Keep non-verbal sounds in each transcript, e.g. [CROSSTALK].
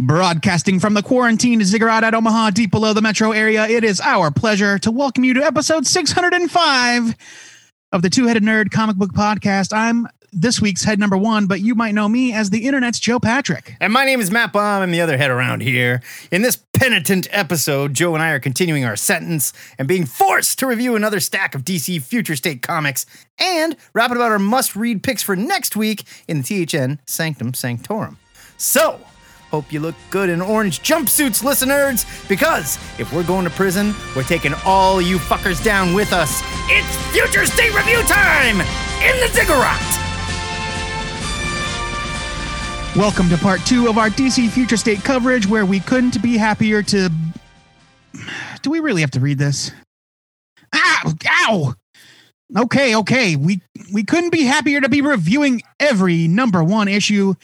Broadcasting from the quarantine ziggurat at Omaha, deep below the metro area, it is our pleasure to welcome you to episode 605 of the Two Headed Nerd comic book podcast. I'm this week's head number one, but you might know me as the internet's Joe Patrick. And my name is Matt Baum. I'm the other head around here. In this penitent episode, Joe and I are continuing our sentence and being forced to review another stack of DC Future State comics and rapping about our must read picks for next week in the THN Sanctum Sanctorum. So, hope you look good in orange jumpsuits, listeners, because if we're going to prison, we're taking all you fuckers down with us. It's Future State Review time in the ziggurat! Welcome to part two of our DC Future State coverage, where we couldn't be happier to. [SIGHS] Do we really have to read this? Ow! Ow! Okay, okay. We we couldn't be happier to be reviewing every number one issue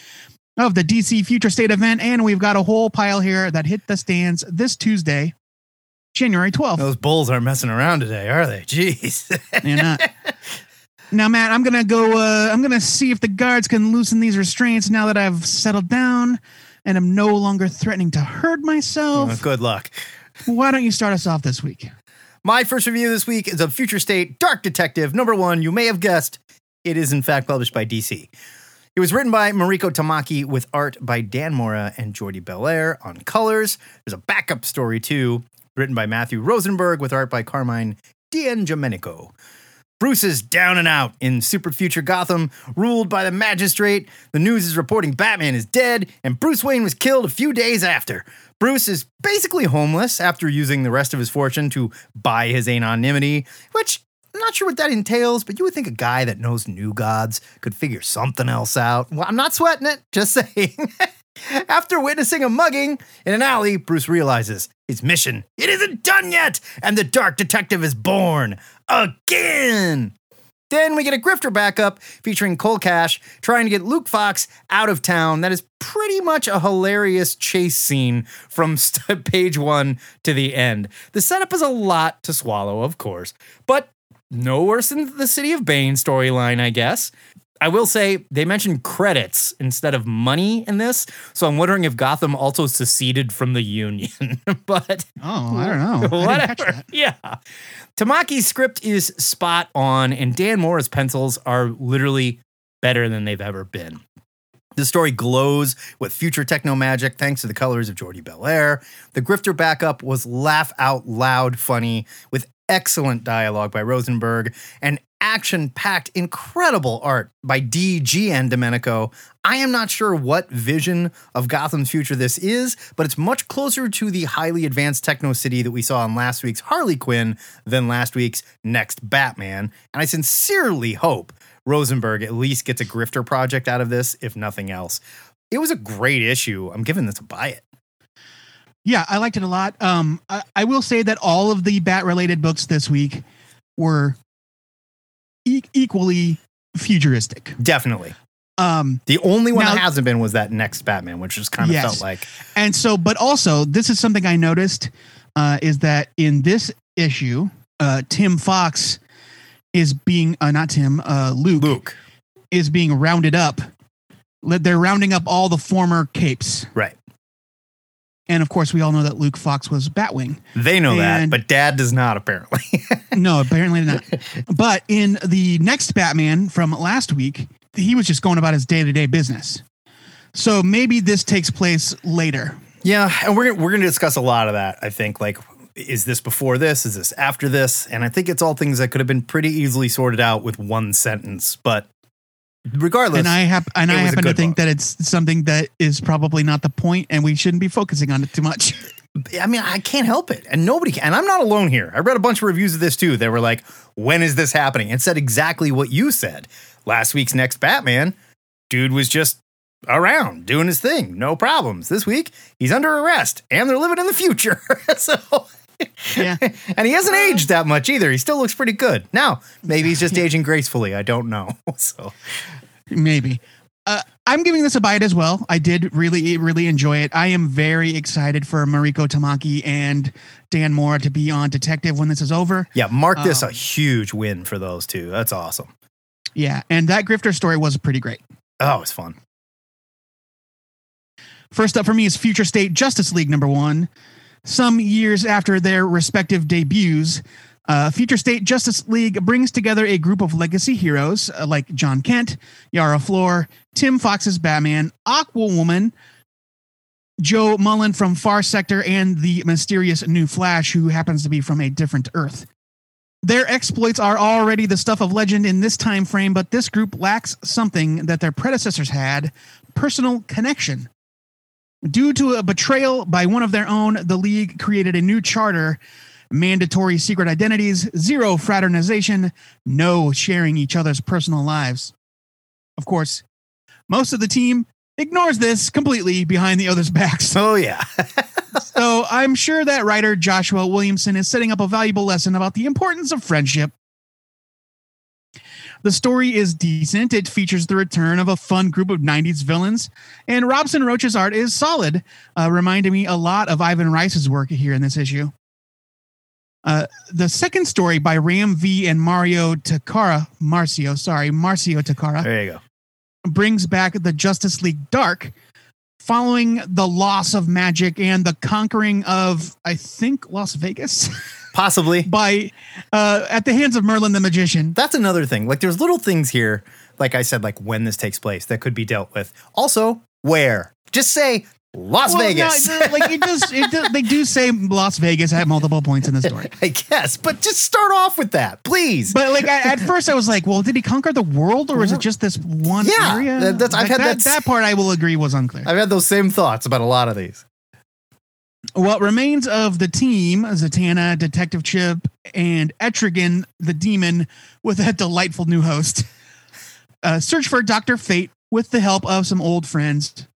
of the DC Future State event, and we've got a whole pile here that hit the stands this Tuesday, January twelfth. Those bulls aren't messing around today, are they? [LAUGHS] Jeez. They're not. Now, Matt, I'm gonna go. Uh, I'm gonna see if the guards can loosen these restraints now that I've settled down and I'm no longer threatening to hurt myself. Good luck. Why don't you start us off this week? My first review this week is of Future State Dark Detective number one. You may have guessed it is in fact published by DC. It was written by Mariko Tamaki with art by Dan Mora and Jordie Bellaire on colors. There's a backup story too, written by Matthew Rosenberg with art by Carmine Di Giandomenico. Bruce is down and out in super future Gotham, ruled by the magistrate. The news is reporting Batman is dead, and Bruce Wayne was killed a few days after. Bruce is basically homeless after using the rest of his fortune to buy his anonymity, which I'm not sure what that entails, but you would think a guy that knows new gods could figure something else out. Well, I'm not sweating it, just [LAUGHS] saying. After witnessing a mugging in an alley, Bruce realizes his mission it isn't done yet, and the dark detective is born again. Then we get a grifter backup featuring Cole Cash trying to get Luke Fox out of town. That is pretty much a hilarious chase scene from [LAUGHS] st- page one to the end. The setup is a lot to swallow, of course, but no worse than the City of Bane storyline, I guess. I will say they mentioned credits instead of money in this, so I'm wondering if Gotham also seceded from the Union. [LAUGHS] but Oh, I don't know. I didn't catch whatever. [LAUGHS] Yeah. Tamaki's script is spot on, and Dan Mora's pencils are literally better than they've ever been. The story glows with future techno magic thanks to the colors of Jordie Bellaire. The Grifter backup was laugh out loud funny with excellent dialogue by Rosenberg and action packed incredible art by Di Giandomenico. I am not sure what vision of Gotham's future this is, but it's much closer to the highly advanced techno city that we saw in last week's Harley Quinn than last week's next Batman. And I sincerely hope Rosenberg at least gets a grifter project out of this, if nothing else. It was a great issue. I'm giving this a buy it. Yeah, I liked it a lot. Um, I, I will say that all of the bat related books this week were e- equally futuristic. Definitely. Um, The only one Now- that hasn't been was that next Batman, which just kind of Yes. felt like and so, but also, this is something I noticed uh, is that in this issue, uh, Tim Fox is being uh, not Tim, uh, Luke, Luke. is being rounded up. They're rounding up all the former capes, Right. And of course, we all know that Luke Fox was Batwing. They know that, but dad does not, apparently. [LAUGHS] No, apparently not. but in the next Batman from last week, he was just going about his day to day business. So maybe this takes place later. yeah. And we're, we're going to discuss a lot of that, I think. Like, is this before this? Is this after this? And I think it's all things that could have been pretty easily sorted out with one sentence. But regardless, and I hap- and I happen to think book. that it's something that is probably not the point, and we shouldn't be focusing on it too much. [LAUGHS] I mean, I can't help it. And nobody can. And I'm not alone here. I read a bunch of reviews of this too. They were like, when is this happening? And said exactly what you said. Last week's next Batman, dude was just around doing his thing. No problems. This week, he's under arrest and they're living in the future. [LAUGHS] so Yeah. [LAUGHS] and he hasn't aged that much either. He still looks pretty good. Now, maybe he's just [LAUGHS] aging gracefully. I don't know. [LAUGHS] So, Maybe. Uh, I'm giving this a bite as well. I did really, really enjoy it. I am very excited for Mariko Tamaki and Dan Mora to be on Detective when this is over. yeah, mark this a Um, huge win for those two. That's awesome. Yeah, and that Grifter story was pretty great. Oh, it's fun. First up for me is Future State Justice League number one. Some years after their respective debuts, uh, Future State Justice League brings together a group of legacy heroes uh, like John Kent, Yara Flor, Tim Fox's Batman, Aquawoman, Jo Mullein from Far Sector, and the mysterious new Flash, who happens to be from a different Earth. Their exploits are already the stuff of legend in this time frame, but this group lacks something that their predecessors had personal connection. Due to a betrayal by one of their own, the League created a new charter mandatory secret identities, zero fraternization, no sharing each other's personal lives. Of course, most of the team ignores this completely behind the others' backs. [LAUGHS] Oh, yeah. [LAUGHS] So I'm sure that writer Joshua Williamson is setting up a valuable lesson about the importance of friendship. The story is decent. It features the return of a fun group of 90s villains, and Robson Rocha's art is solid, uh, reminding me a lot of Ivan Reis's work here in this issue. Uh, the second story by Ram V and Mario Takara, Marcio, sorry, Marcio Takara, there you go. brings back the Justice League Dark, following the loss of magic and the conquering of, I think, Las Vegas [LAUGHS] Possibly. by uh, at the hands of Merlin the Magician. That's another thing. Like, there's little things here, like I said, like when this takes place that could be dealt with. Also, where? Just say Las Well, Vegas. no, like it does, it does, they do say Las Vegas at multiple points in the story. [LAUGHS] I guess, but just start off with that, please. But like I, at first, I was like, "Well, did he conquer the world, or is it just this one Yeah, area?" that- that's- I've had that, that- that part. I will agree was unclear. I've had those same thoughts about a lot of these. What remains of the team, Zatanna, Detective Chimp, and Etrigan, the demon, with a delightful new host, uh, search for Dr. Fate with the help of some old friends.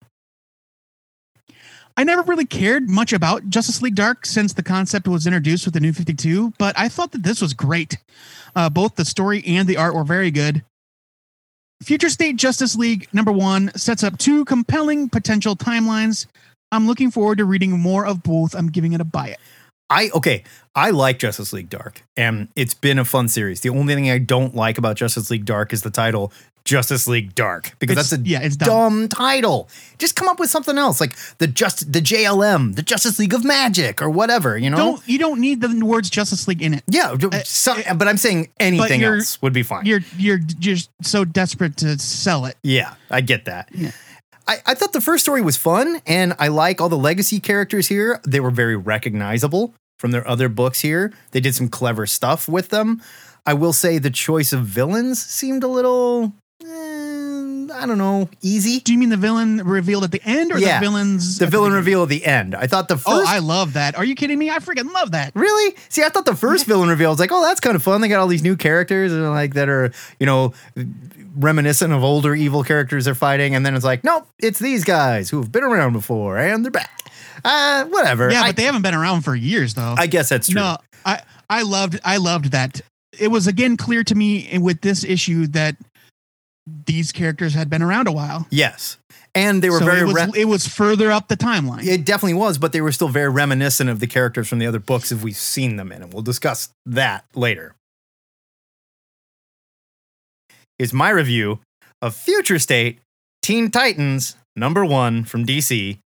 I never really cared much about Justice League Dark since the concept was introduced with the New 52, but I thought that this was great. Uh, both the story and the art were very good. Future State Justice League number one sets up two compelling potential timelines I'm looking forward to reading more of both. I'm giving it a buy it. I okay, I like Justice League Dark, and it's been a fun series. The only thing I don't like about Justice League Dark is the title Justice League Dark because It's- that's a yeah, it's dumb. dumb title. Just come up with something else, like the just the JLM, the Justice League of Magic, or whatever. You know, Don't you don't need the words Justice League in it. yeah. Uh, some- uh, but I'm saying anything else would be fine. You're you're just so desperate to sell it. Yeah, I get that. Yeah. I, I thought the first story was fun, and I like all the legacy characters here. They were very recognizable from their other books here. They did some clever stuff with them. I will say the choice of villains seemed a little, eh, I don't know, easy. Do you mean the villain revealed at the end or Yeah, the villains? The villain beginning? reveal at the end. I thought the first. Oh, I love that. Are you kidding me? I freaking love that. Really? See, I thought the first villain reveal was like, oh, that's kind of fun. They got all these new characters and like that are, you know, reminiscent of older evil characters they're fighting, and then it's like, nope, it's these guys who have been around before and they're back. Uh, whatever. Yeah, I, but they haven't been around for years though. I guess that's true. No, I I loved I loved that. It was again clear to me with this issue that these characters had been around a while. Yes, and they were so very. it was, re- it was further up the timeline. it definitely was, but they were still very reminiscent of the characters from the other books if we've seen them in, and we'll discuss that later. Is my review of Future State Teen Titans number one from DC.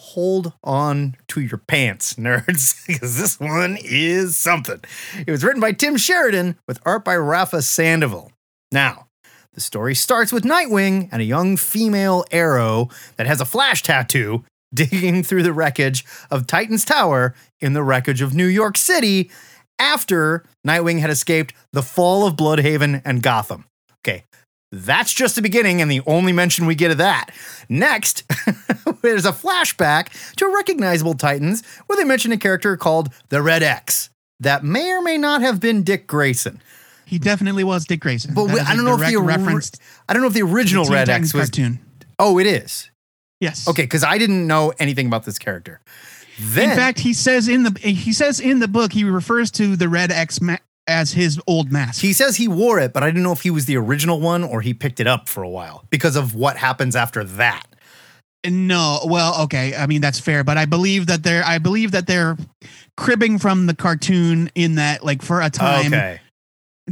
Hold on to your pants, [LAUGHS] nerds, because this one is something. It was written by Tim Sheridan with art by Rafa Sandoval. Now, the story starts with Nightwing and a young female arrow that has a flash tattoo [LAUGHS] digging through the wreckage of Titan's Tower in the wreckage of New York City after Nightwing had escaped the fall of Blüdhaven and Gotham. That's just the beginning and the only mention we get of that. Next, [LAUGHS] there's a flashback to recognizable Titans where they mention a character called the Red X that may or may not have been Dick Grayson. he definitely was Dick Grayson. But we- I don't know if the ori- I don't know if the original Red X was. cartoon. Oh, it is. Yes. Okay, because I didn't know anything about this character. Then, in fact, he says in the he says in the book he refers to the red X ma- as his old mask. he says he wore it, but I didn't know if he was the original one or he picked it up for a while because of what happens after that. no, well, okay, I mean that's fair, but I believe that they're I believe that they're cribbing from the cartoon in that like for a time Okay.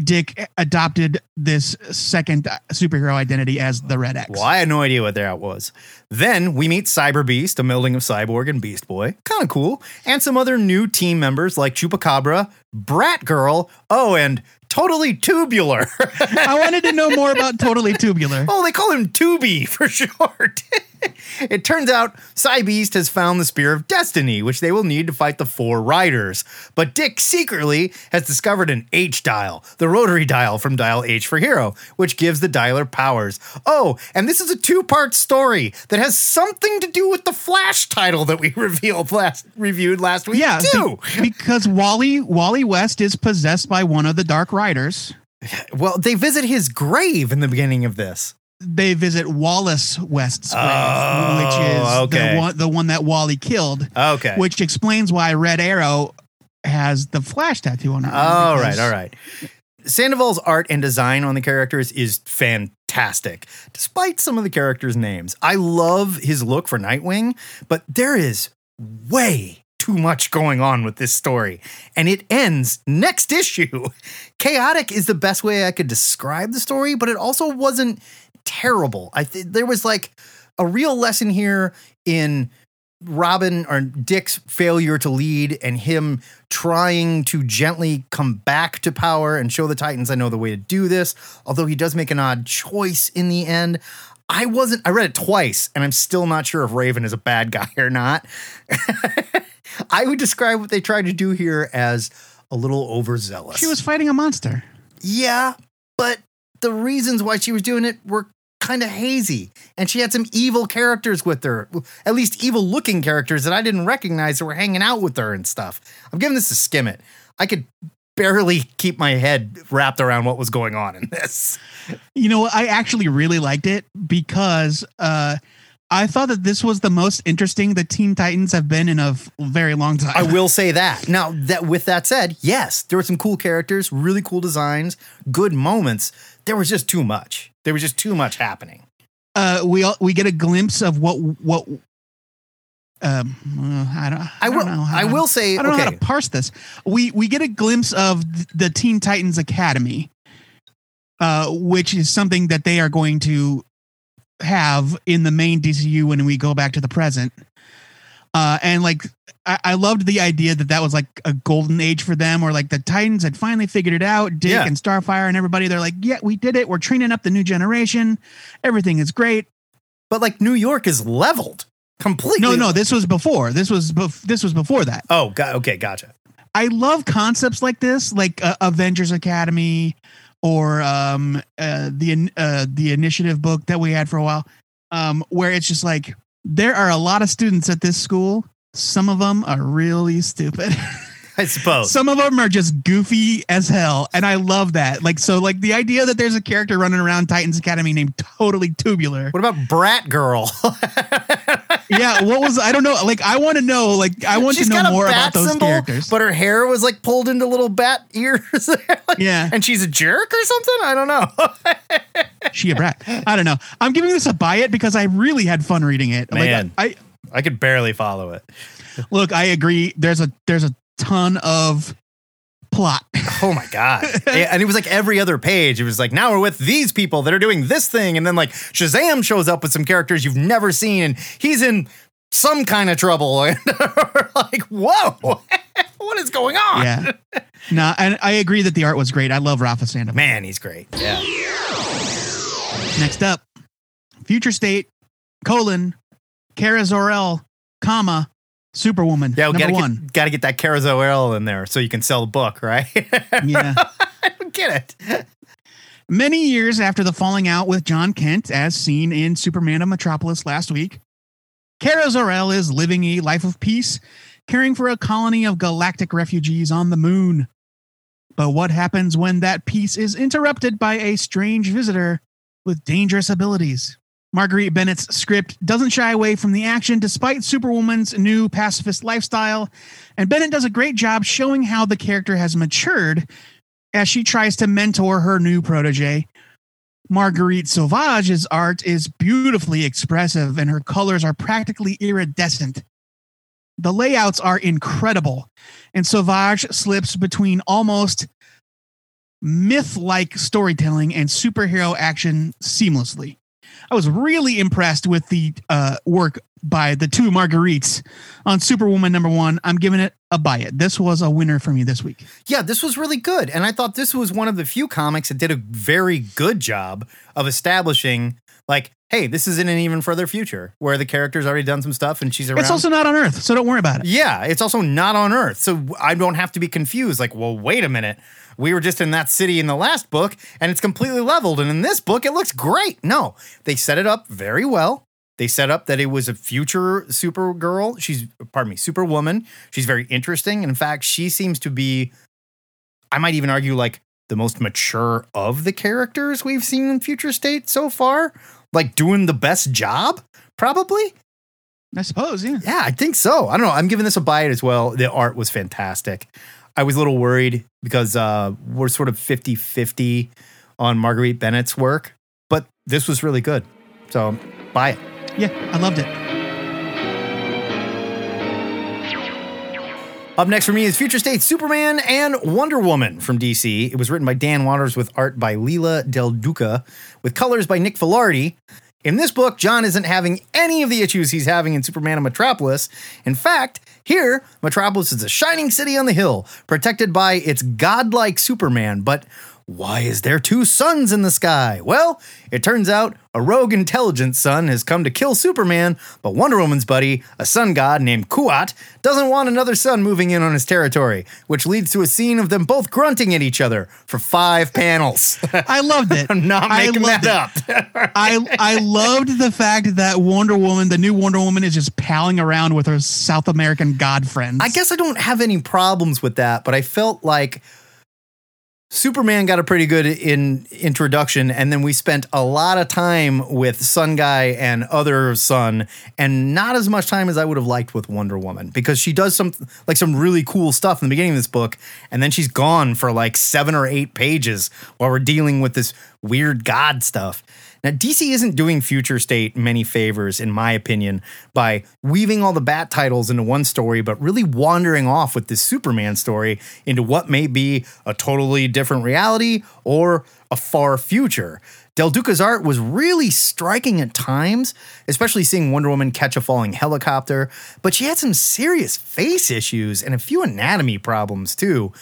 Dick adopted this second superhero identity as the Red X. Well, I had no idea what that was. Then we meet Cyber Beast, a melding of Cyborg and Beast Boy. Kind of cool. And some other new team members like Chupacabra, Brat Girl, oh, and Totally Tubular. [LAUGHS] I wanted to know more about Totally Tubular. oh, they call him Tubi for [LAUGHS] short. it turns out Cy Beast has found the Spear of Destiny, which they will need to fight the four riders. But Dick secretly has discovered an H dial, the rotary dial from Dial H for Hero, which gives the dialer powers. Oh, and this is a two part story that has something to do with the Flash title that we [LAUGHS] revealed last reviewed last week, Yeah, too. be- because Wally Wally West is possessed by one of the Dark Riders. well, they visit his grave in the beginning of this. They visit Wallace West's grave, Oh, which is okay. the one the one that Wally killed, Okay. which explains why Red Arrow has the Flash tattoo on her. All right, all right. Sandoval's art and design on the characters is fantastic, despite some of the characters' names. I love his look for Nightwing, but there is way too much going on with this story, and it ends next issue. [LAUGHS] Chaotic is the best way I could describe the story, but it also wasn't terrible. I th- there was like a real lesson here in Robin or Dick's failure to lead and him trying to gently come back to power and show the Titans I know the way to do this, although he does make an odd choice in the end. I wasn't I read it twice and I'm still not sure if Raven is a bad guy or not. [LAUGHS] I would describe what they tried to do here as a little overzealous. She was fighting a monster. Yeah, but the reasons why she was doing it were kind of hazy. And she had some evil characters with her, at least evil looking characters that I didn't recognize that were hanging out with her and stuff. I'm giving this a skim it. I could barely keep my head wrapped around what was going on in this. You know, I actually really liked it because uh, I thought that this was the most interesting the Teen Titans have been in a very long time. I will say that. Now, that with that said, yes, there were some cool characters, really cool designs, good moments. There was just too much. There was just too much happening. uh, we all, we get a glimpse of what what. Um, I don't. I, I don't will. know how I will say. I don't know how to parse this. We we get a glimpse of the Teen Titans Academy, uh, which is something that they are going to have in the main DCU when we go back to the present. Uh, and like, I, I loved the idea that that was like a golden age for them, or like the Titans had finally figured it out. Dick Yeah. and Starfire and everybody, they're like, yeah, we did it. We're training up the new generation. Everything is great. but like New York is leveled completely. No, no, this was before. This was bef- this was before that. Oh, got, okay, gotcha. I love concepts like this, like uh, Avengers Academy or um, uh, the uh, the initiative book that we had for a while, um, where it's just like there are a lot of students at this school. Some of them are really stupid. [LAUGHS] [LAUGHS] I suppose. Some of them are just goofy as hell, and I love that. Like so, like the idea that there's a character running around Titans Academy named Totally Tubular. what about Brat Girl? [LAUGHS] yeah, what was I don't know. Like I want to know. Like I want She's to know more about those symbol, characters. But her hair was like pulled into little bat ears. [LAUGHS] Like, Yeah. And she's a jerk or something? I don't know. she a brat. I don't know. I'm giving this a buy it because I really had fun reading it. Man. Like I, I could barely follow it. Look, I agree. There's a there's a ton of plot. Oh my God. [LAUGHS] and it was like every other page. It was like, now we're with these people that are doing this thing. And then like Shazam shows up with some characters you've never seen and he's in some kind of trouble. [LAUGHS] And like, whoa, [LAUGHS] what is going on? yeah. No, and I agree that the art was great. I love Rafa Sandoval. Man, he's great. Yeah. Next up, Future State, colon, Kara Zor-El, comma, Superwoman. Yeah, we gotta one. get, gotta get that Carousel in there so you can sell the book, right? [LAUGHS] Yeah. I don't get it. Many years after the falling out with John Kent, as seen in Superman of Metropolis last week, Kara Zor-El is living a life of peace, caring for a colony of galactic refugees on the moon. But what happens when that peace is interrupted by a strange visitor with dangerous abilities? Marguerite Bennett's script doesn't shy away from the action despite Superwoman's new pacifist lifestyle, and Bennett does a great job showing how the character has matured as she tries to mentor her new protege. Marguerite Sauvage's art is beautifully expressive and her colors are practically iridescent. The layouts are incredible, and Sauvage slips between almost myth like storytelling and superhero action seamlessly. I was really impressed with the uh, work by the two Marguerites on Superwoman number one. I'm giving it a buy it. This was a winner for me this week. Yeah, this was really good. And I thought this was one of the few comics that did a very good job of establishing, like, hey, this is in an even further future where the character's already done some stuff and she's around. It's also not on Earth, so don't worry about it. Yeah, it's also not on Earth. So I don't have to be confused. Like, well, wait a minute. We were just in that city in the last book and it's completely leveled. And in this book, it looks great. No, they set it up very well. They set up that it was a future Supergirl. She's, pardon me, Superwoman. She's very interesting. In fact, she seems to be, I might even argue, like the most mature of the characters we've seen in Future State so far. Like doing the best job, probably. I suppose, yeah. Yeah, I think so. I don't know. I'm giving this a buy it as well. The art was fantastic. I was a little worried because uh, we're sort of 50 50 on Marguerite Bennett's work, but this was really good. So buy it. Yeah, I loved it. Up next for me is Future State Superman and Wonder Woman from DC. It was written by Dan Watters with art by Leila Del Duca, with colors by Nick Filardi. In this book, John isn't having any of the issues he's having in Superman and Metropolis. In fact, here, Metropolis is a shining city on the hill, protected by its godlike Superman. But why is there two suns in the sky? Well, it turns out a rogue intelligence sun has come to kill Superman, but Wonder Woman's buddy, a sun god named Kuat, doesn't want another sun moving in on his territory, which leads to a scene of them both grunting at each other for five panels. [LAUGHS] I loved it. I'm not making loved that it. up. [LAUGHS] I I loved the fact that Wonder Woman, the new Wonder Woman, is just palling around with her South American god friends. I guess I don't have any problems with that, but I felt like Superman got a pretty good in introduction, and then we spent a lot of time with Sun Guy and other Sun, and not as much time as I would have liked with Wonder Woman because she does some like some really cool stuff in the beginning of this book, and then she's gone for like seven or eight pages while we're dealing with this weird God stuff. Now, DC isn't doing Future State many favors, in my opinion, by weaving all the Bat titles into one story, but really wandering off with this Superman story into what may be a totally different reality or a far future. Del Duca's art was really striking at times, especially seeing Wonder Woman catch a falling helicopter, but she had some serious face issues and a few anatomy problems too.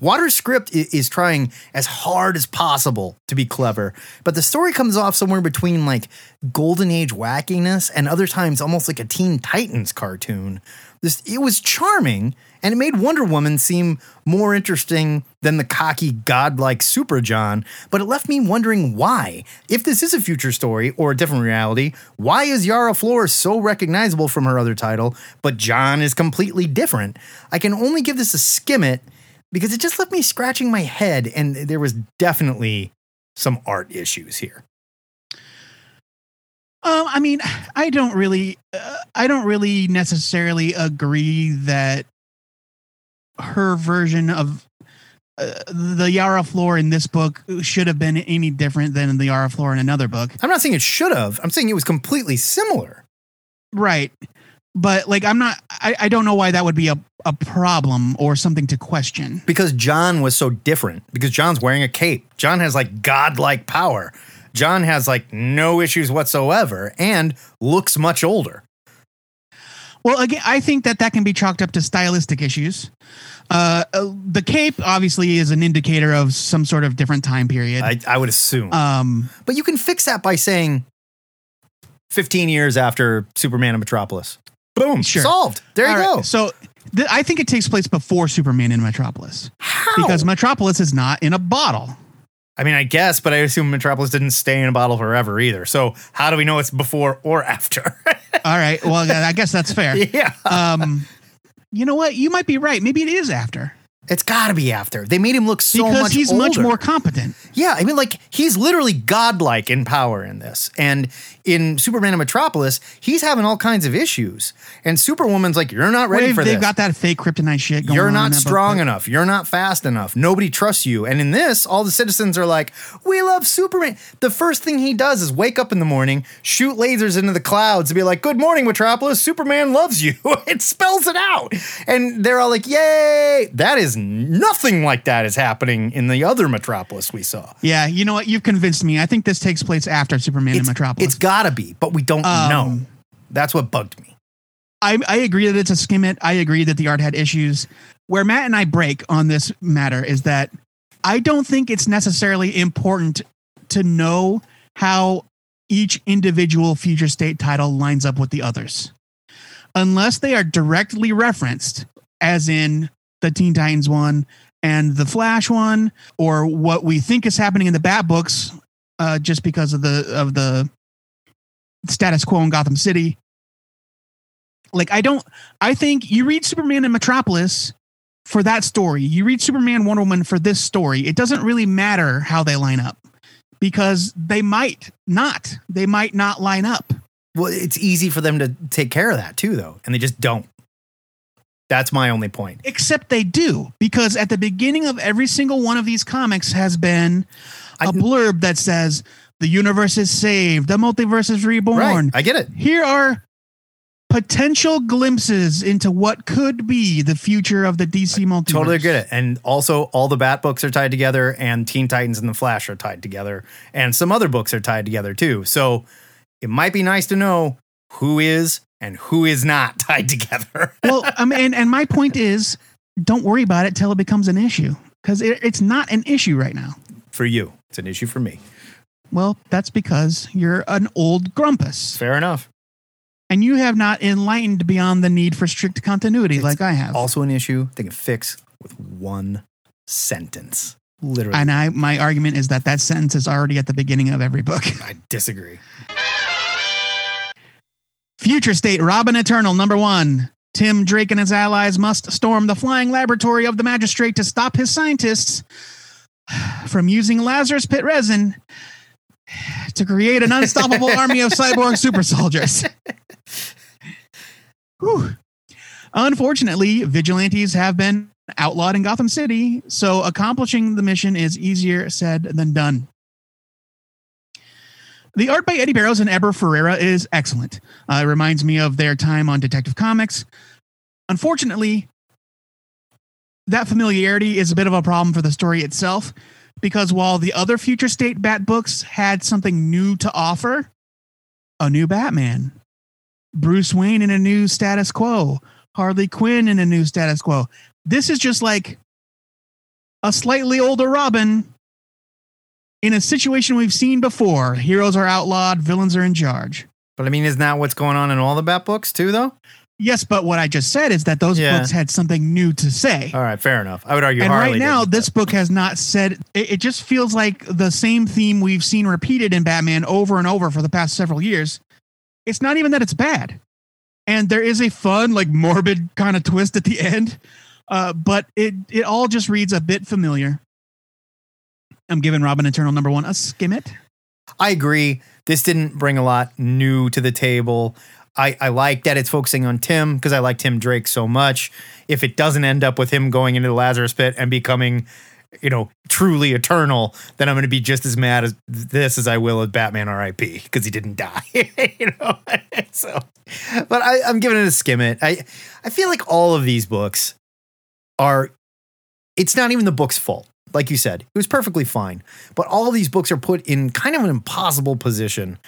Watters's script is trying as hard as possible to be clever, but the story comes off somewhere between like golden age wackiness and other times almost like a Teen Titans cartoon. This it was charming and it made Wonder Woman seem more interesting than the cocky godlike Super John, but it left me wondering why. If this is a future story or a different reality, why is Yara Flor so recognizable from her other title, but John is completely different? I can only give this a skim it because it just left me scratching my head, and there was definitely some art issues here. Um, I mean, I don't really, uh, I don't really necessarily agree that her version of uh, the Yara Flor in this book should have been any different than the Yara Flor in another book. I'm not saying it should have. I'm saying it was completely similar. Right. But like, I'm not, I, I don't know why that would be a, a problem or something to question. because John was so different. Because John's wearing a cape. John has like godlike power. John has like no issues whatsoever and looks much older. Well, again, I think that that can be chalked up to stylistic issues. Uh, uh, the cape obviously is an indicator of some sort of different time period. I, I would assume. um, but you can fix that by saying 15 years after Superman and Metropolis. Boom. Sure. Solved. There you all right, go. So th- I think it takes place before Superman in Metropolis How? because Metropolis is not in a bottle. I mean, I guess, but I assume Metropolis didn't stay in a bottle forever either. So how do we know it's before or after? [LAUGHS] All right. Well, I guess that's fair. [LAUGHS] yeah. Um, you know what? You might be right. Maybe it is after It's got to be after. They made him look so because much he's much more competent. Yeah, I mean, like he's literally godlike in power in this, and in Superman and Metropolis, he's having all kinds of issues. And Superwoman's like, You're not ready They've, for they've this. got that fake kryptonite shit going You're not that book, strong enough. You're not fast enough. Nobody trusts you. And in this, all the citizens are like, We love Superman. The first thing he does is wake up in the morning, shoot lasers into the clouds, and be like, Good morning, Metropolis. Superman loves you. [LAUGHS] it spells it out. And they're all like, Yay. That is nothing like that is happening in the other Metropolis we saw. Yeah, you know what? You've convinced me. I think this takes place after Superman It's, Metropolis. it's gotta be, but we don't Um, know. That's what bugged me. I, I agree that it's a skim it. I agree that the art had issues. Where Matt and I break on this matter is that I don't think it's necessarily important to know how each individual future state title lines up with the others. Unless they are directly referenced, as in the Teen Titans one and the Flash one, or what we think is happening in the Bat books, uh, just because of the of the status quo in Gotham City like I don't I think you read Superman and Metropolis for that story. You read Superman Wonder Woman for this story. It doesn't really matter how they line up because they might not. They might not line up. Well, it's easy for them to take care of that too, though, and they just don't. That's my only point. Except they do because at the beginning of every single one of these comics has been a blurb that says the universe is saved, the multiverse is reborn. Right. I get it. Here are potential glimpses into what could be the future of the DC multiverse. Totally get it. And also, all the Bat books are tied together, and Teen Titans and the Flash are tied together, and some other books are tied together too. So it might be nice to know who is and who is not [LAUGHS] tied together. well, I mean, and, and my point is, don't worry about it till it becomes an issue because it, it's not an issue right now. for you, it's an issue for me. Well, that's because you're an old grumpus Fair enough. and you have not enlightened beyond the need for strict continuity like I have. Also, an issue they can fix with one sentence. Literally, and I, my argument is that that sentence is already at the beginning of every book. [LAUGHS] I disagree. Future State Robin Eternal number one. Tim Drake and his allies must storm the flying laboratory of the magistrate to stop his scientists [SIGHS] from using Lazarus pit resin to create an unstoppable [LAUGHS] army of cyborg super soldiers. Whew. Unfortunately, vigilantes have been outlawed in Gotham City, so accomplishing the mission is easier said than done. The art by Eddy Barrows and Eber Ferreira is excellent. Uh, it reminds me of their time on Detective Comics. Unfortunately, that familiarity is a bit of a problem for the story itself because while the other Future State Bat books had something new to offer, a new Batman, Bruce Wayne in a new status quo, Harley Quinn in a new status quo. This is just like a slightly older Robin in a situation we've seen before. Heroes are outlawed, villains are in charge. But I mean, isn't that what's going on in all the Bat books too, though? Yes, but what I just said is that those Yeah. books had something new to say. All right, fair enough. I would argue and Harley right now, this book has not said. It, it just feels like the same theme we've seen repeated in Batman over and over for the past several years. It's not even that it's bad, and there is a fun, like morbid kind of twist at the [LAUGHS] end, uh, but it it all just reads a bit familiar. I'm giving Robin Eternal number one a skim it. I agree. This didn't bring a lot new to the table. I, I like that it's focusing on Tim because I like Tim Drake so much. If it doesn't end up with him going into the Lazarus pit and becoming, you know, truly eternal, then I'm going to be just as mad as this as I will at Batman R.I.P. because he didn't die. [LAUGHS] you know, [LAUGHS] so. But I, I'm giving it a skim it. I I feel like all of these books are. It's not even the book's fault like you said, it was perfectly fine. But all these books are put in kind of an impossible position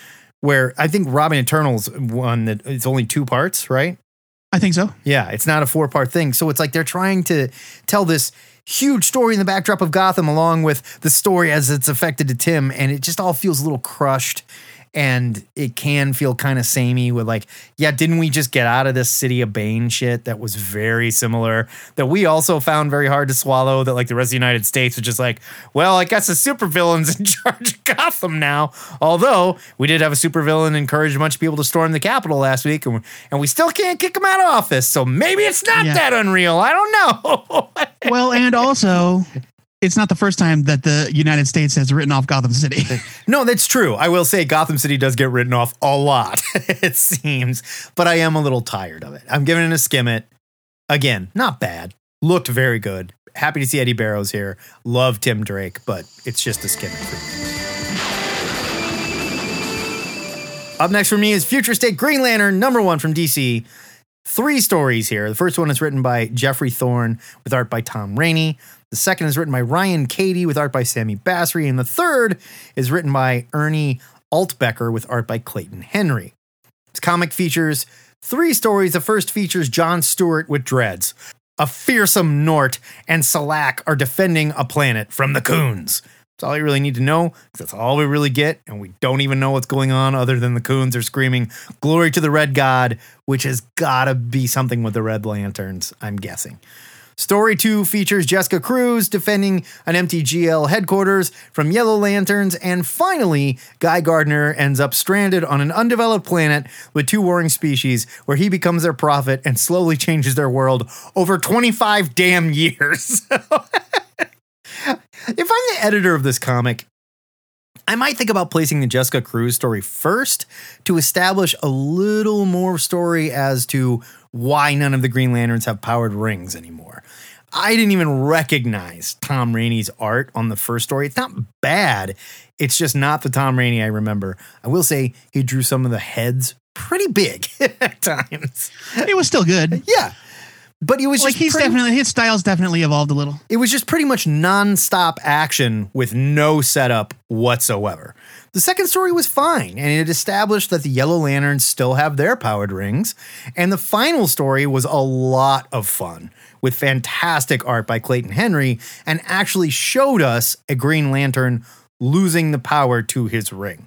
where I think Robin Eternal's one that it's only two parts, right? I think so. Yeah, it's not a four part thing. So it's like they're trying to tell this huge story in the backdrop of Gotham along with the story as it's affected to Tim. And it just all feels a little crushed. And it can feel kind of samey with like, yeah, didn't we just get out of this City of Bane shit that was very similar that we also found very hard to swallow? That like the rest of the United States was just like, well, I guess the supervillain's in [LAUGHS] charge of Gotham now. Although we did have a supervillain encourage a bunch of people to storm the Capitol last week, and, and we still can't kick him out of office. So maybe it's not Yeah. that unreal. I don't know. [LAUGHS] Well, and also it's not the first time that the United States has written off Gotham City. [LAUGHS] No, that's true. I will say Gotham City does get written off a lot, [LAUGHS] it seems, but I am a little tired of it. I'm giving it a skim it. Again, not bad. Looked very good. Happy to see Eddy Barrows here. Love Tim Drake, but it's just a skim it. Up next for me is Future State Green Lantern, number one from DC. Three stories here. The first one is written by Geoffrey Thorne with art by Tom Rainey. The second is written by Ryan Cady with art by Sami Basri. And the third is written by Ernie Altbacker with art by Clayton Henry. This comic features three stories. The first features John Stewart with dreads. A fearsome Nort and Salaak are defending a planet from the Khunds. That's all you really need to know. That's all we really get, and we don't even know what's going on other than the Khunds are screaming "Glory to the Red God," which has gotta be something with the Red Lanterns. I'm guessing. Story two features Jessica Cruz defending an empty GL headquarters from Yellow Lanterns, and finally, Guy Gardner ends up stranded on an undeveloped planet with two warring species where he becomes their prophet and slowly [LAUGHS] changes their world over 25 damn years. [LAUGHS] if I'm the editor of this comic, I might think about placing the Jessica Cruz story first to establish a little more story as to why none of the Green Lanterns have powered rings anymore. I didn't even recognize Tom Rainey's art on the first story. It's not bad. It's just not the Tom Rainey I remember. I will say he drew some of the heads pretty big [LAUGHS] at times. it was still good. Yeah. But it was Like just he's pretty- definitely his style's definitely evolved a little. it was just pretty much nonstop action with no setup whatsoever. The second story was fine, and it established that the Yellow Lanterns still have their powered rings. And the final story was a lot of fun with fantastic art by Clayton Henry and actually showed us a Green Lantern losing the power to his ring.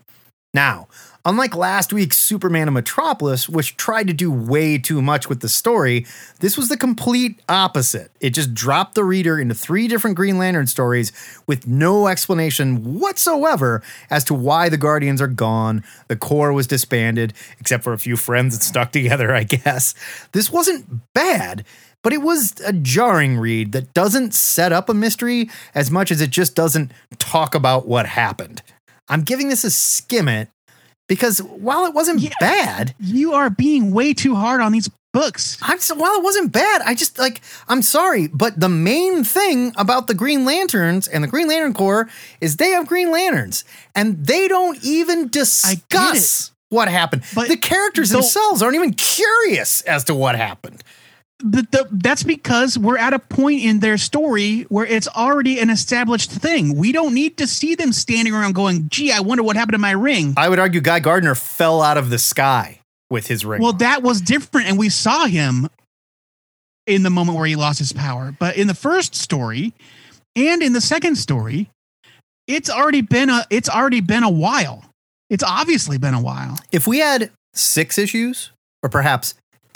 Now, unlike last week's Superman of Metropolis, which tried to do way too much with the story, this was the complete opposite. It just dropped the reader into three different Green Lantern stories with no explanation whatsoever as to why the Guardians are gone, the Corps was disbanded, except for a few friends that stuck together, I guess. This wasn't bad. But it was a jarring read that doesn't set up a mystery as much as it just doesn't talk about what happened. I'm giving this a skim it because while it wasn't Yeah. bad, You are being way too hard on these books. I'm just, while it wasn't bad, I just like I'm sorry, but the main thing about the Green Lanterns and the Green Lantern Corps is they have Green Lanterns and they don't even discuss what happened. But the characters themselves aren't even curious as to what happened. The, the, that's because we're at a point in their story where it's already an established thing. We don't need to see them standing around going, "Gee, I wonder what happened to my ring." I would argue Guy Gardner fell out of the sky with his ring. Well, that was different, and we saw him in the moment where he lost his power. But in the first story, and in the second story, it's already been a it's already been a while. It's obviously been a while. if we had six issues or perhaps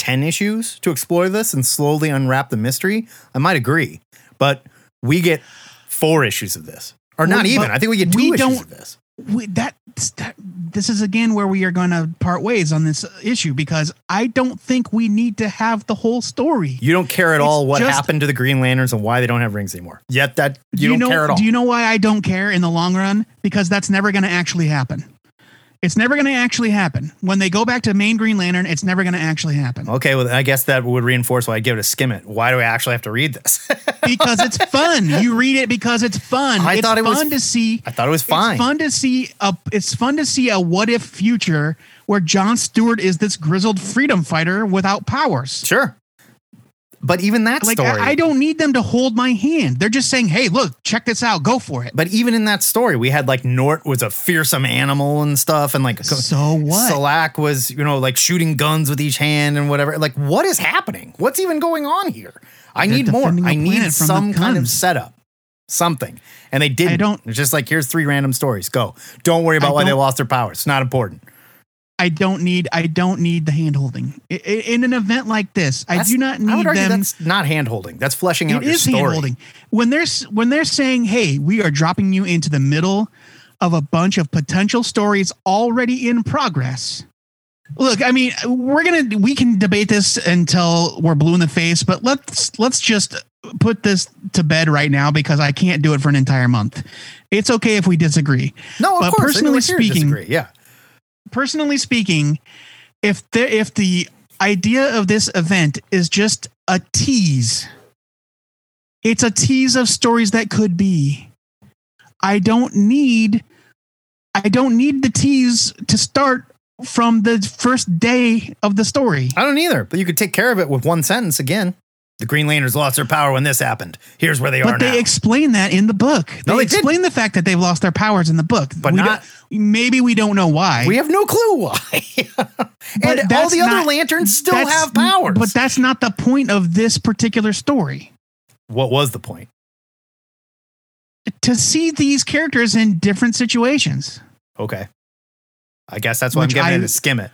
10 issues to explore this and slowly unwrap the mystery, I might agree. But we get four issues of this. Or not Well, even. I think we get two we issues don't- of this. we, that, that this is again where we are going to part ways on this issue because I don't think we need to have the whole story. You don't care at It's all what just- happened to the Green Lanterns and why they don't have rings anymore. Yet that you, do don't know, care at all. Do you know why I don't care in the long run? Because that's never going to actually happen. It's never going to actually happen. When they go back to main Green Lantern, it's never going to actually happen okay, well, I guess that would reinforce why I give it a skim it. Why do I actually have to read this? [LAUGHS] because it's fun. You read it because it's fun. I it's thought it was- fun to see. I thought it was fine. It's fun to see a. It's fun to see a what if future where John Stewart is this grizzled freedom fighter without powers. Sure. But even that Like story. I, I don't need them to hold my hand. They're just saying, "Hey, look, check this out. Go for it." But even in that story, we had like Nort was a fearsome animal and stuff, and like So what? Salaak was, you know, like shooting guns with each hand and whatever. Like, what is happening? What's even going on here? I They're need more. I need planet from the some kind of setup, something. And they didn't. don't- It's just like here's three random stories. Go. Don't worry about I why they lost their powers. It's not important. I don't need. I don't need the hand holding I- I- in an event like this. I do not I would need argue them. that's not hand holding. That's fleshing out It your is story. hand holding when they're when they're saying, "Hey, we are dropping you into the middle of a bunch of potential stories already in progress." Look, I mean, we're gonna we can debate this until we're blue in the face, but let's let's just put this to bed right now because I can't do it for an entire month. It's okay if we disagree. No, of But course. personally speaking- disagree. yeah. Personally speaking, if the if the idea of this event is just a tease, it's a tease of stories that could be. I don't need I don't need the tease to start from the first day of the story. I don't either, but you could take care of it with one sentence again. The Green Lanterns lost their power when this happened. Here's where they are But they now. explain that in the book. They, No, they explain the fact that they've lost their powers in the book. But We don't- maybe we don't know why. we have no clue why. [LAUGHS] and all that's the other lanterns still have powers. But that's not the point of this particular story. what was the point? To see these characters in different situations, Okay. I guess that's why I'm getting I- in to skim it.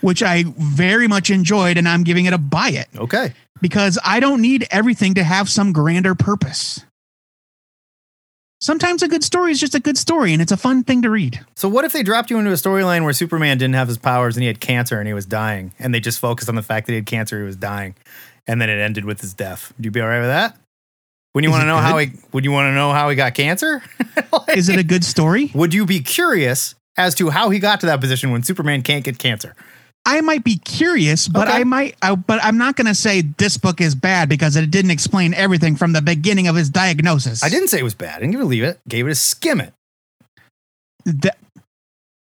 which I very much enjoyed, and I'm giving it a buy it Okay. because I don't need everything to have some grander purpose. Sometimes a good story is just a good story, and it's a fun thing to read. So what if they dropped you into a storyline where Superman didn't have his powers and he had cancer and he was dying, and they just focused on the fact that he had cancer, he was dying, and then it ended with his death? Would you be all right with that? Wouldn't you want to know how he? Would you want to know how he got cancer? [LAUGHS] Is it a good story? Would you be curious as to how he got to that position when Superman can't get cancer? I might be curious, but Okay. I might, I, but I'm not going to say this book is bad because it didn't explain everything from the beginning of his diagnosis. I didn't say it was bad. I didn't give it a leave it. Gave it a skim it. That,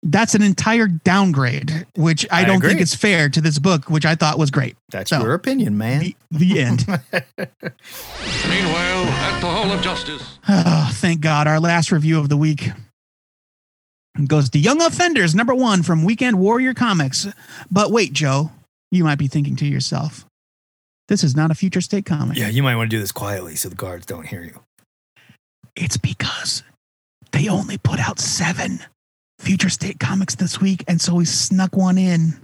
that's an entire downgrade, which I, I don't agree. think is fair to this book, which I thought was great. That's So, your opinion, man. The, the end. [LAUGHS] Meanwhile, at the Hall of Justice. [SIGHS] oh, thank God. Our last review of the week goes to Young Offenders, number one from Weekend Warrior Comics. But wait, Joe, you might be thinking to yourself, this is not a future state comic. yeah, you might want to do this quietly so the guards don't hear you. It's because they only put out seven future state comics this week, and so we snuck one in. [LAUGHS]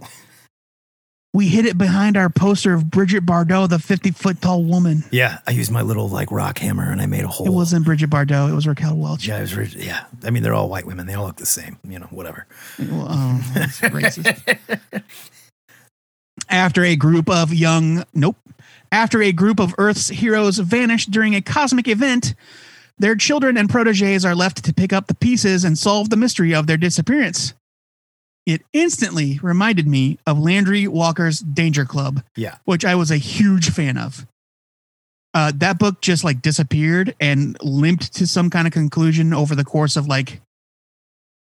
We hid it behind our poster of Bridget Bardot, the 50 foot tall woman. Yeah, I used my little like rock hammer and I made a hole. It wasn't Bridget Bardot, it was Raquel Welch. Yeah, it was. Yeah, I mean they're all white women. They all look the same. You know, whatever. Well, oh, that's racist. After a group of young, nope. After a group of Earth's heroes vanish during a cosmic event, their children and proteges are left to pick up the pieces and solve the mystery of their disappearance. It instantly reminded me of Landry Walker's Danger Club, Yeah, which I was a huge fan of. Uh, that book just like disappeared and limped to some kind of conclusion over the course of like,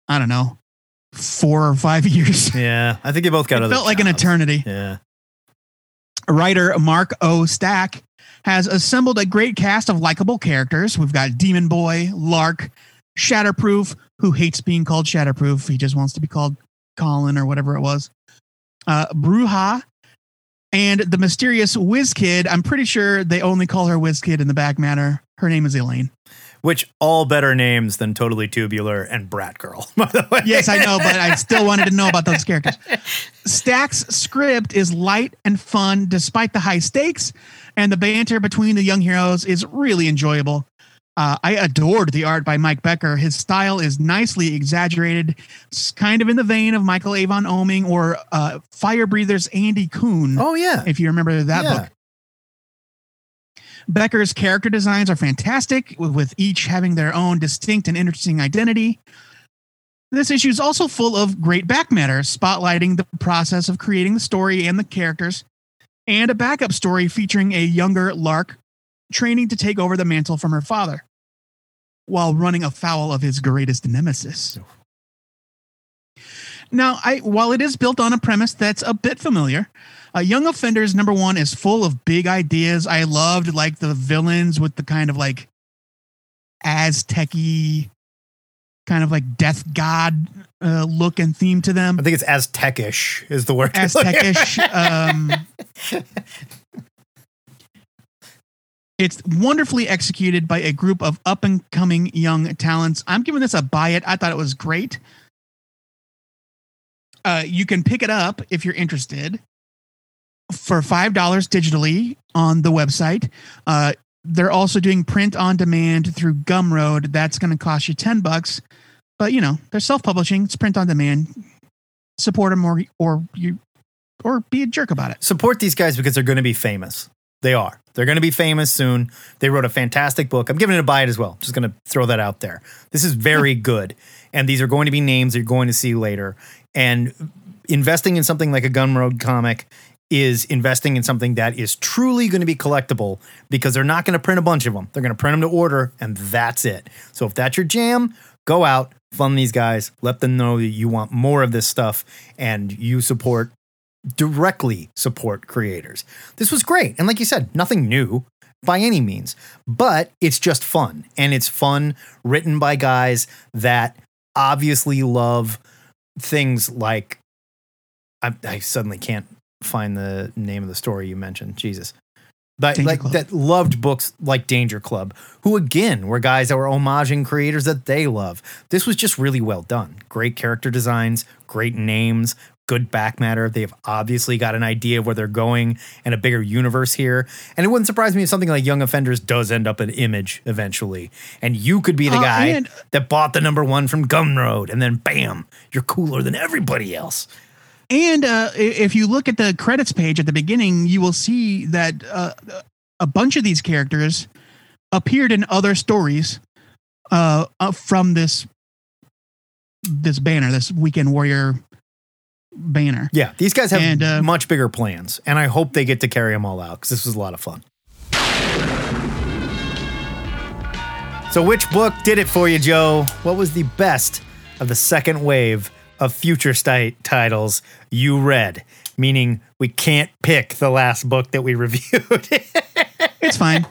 I don't know, four or five [LAUGHS] years. yeah. I think you both got. it felt like an eternity. Yeah. Writer Mark O. Stack has assembled a great cast of likable characters. We've got Demon Boy, Lark, Shatterproof, who hates being called Shatterproof. He just wants to be called Colin or whatever it was. Uh, Bruja, and the mysterious Whiz Kid. I'm pretty sure they only call her Whiz Kid in the back matter. Her name is Elaine. Which all better names than Totally Tubular and Brat Girl. [LAUGHS] By the way. Yes, I know, but I still wanted to know about those characters. [LAUGHS] Stack's script is light and fun despite the high stakes, and the banter between the young heroes is really enjoyable. Uh, I adored the art by Mike Becker. His style is nicely exaggerated, s- kind of in the vein of Michael Avon Oeming or uh, Firebreather's Andy Kuhn, Oh yeah. if you remember that Yeah. book. Becker's character designs are fantastic, with, with each having their own distinct and interesting identity. This issue is also full of great back matter, spotlighting the process of creating the story and the characters, and a backup story featuring a younger Lark training to take over the mantle from her father, while running afoul of his greatest nemesis. Now, I while it is built on a premise that's a bit familiar, uh, Young Offenders number one is full of big ideas. I loved like the villains with the kind of like Aztec-y, kind of like death god uh, look and theme to them. I think it's Aztecish is the word. Aztecish. [LAUGHS] um, it's wonderfully executed by a group of up and coming young talents. I'm giving this a buy it. I thought it was great. Uh, you can pick it up if you're interested for five dollars digitally on the website. Uh, they're also doing print on demand through Gumroad. That's going to cost you ten bucks, but you know they're self-publishing. It's print on demand. Support them or or you or be a jerk about it. Support these guys because they're going to be famous. They are. They're going to be famous soon. They wrote a fantastic book. I'm giving it a buy it as well. Just going to throw that out there. This is very hmm. good. And these are going to be names you're going to see later. And investing in something like a Gumroad comic is investing in something that is truly going to be collectible because they're not going to print a bunch of them. They're going to print them to order, and that's it. So if that's your jam, go out, fund these guys, let them know that you want more of this stuff, and you support directly support creators. This was great. And like you said, nothing new by any means, but it's just fun. And it's fun written by guys that obviously love things like I, I suddenly can't find the name of the story you mentioned. Jesus. But Danger like Club. that loved books like Danger Club, who again were guys that were homaging creators that they love. This was just really well done. Great character designs, great names, good back matter. They've obviously got an idea of where they're going and a bigger universe here. And it wouldn't surprise me if something like Young Offenders does end up an image eventually. And you could be the Uh, guy and- that bought the number one from Gumroad, and then bam, you're cooler than everybody else. And uh, if you look at the credits page at the beginning, you will see that uh, a bunch of these characters appeared in other stories uh, uh, from this this banner, this Weekend Warrior banner. Yeah, these guys have And, uh, much bigger plans, and I hope they get to carry them all out because this was a lot of fun. So, which book did it for you, Joe? What was the best of the second wave of future state titles you read? Meaning, we can't pick the last book that we [LAUGHS] reviewed. It's fine.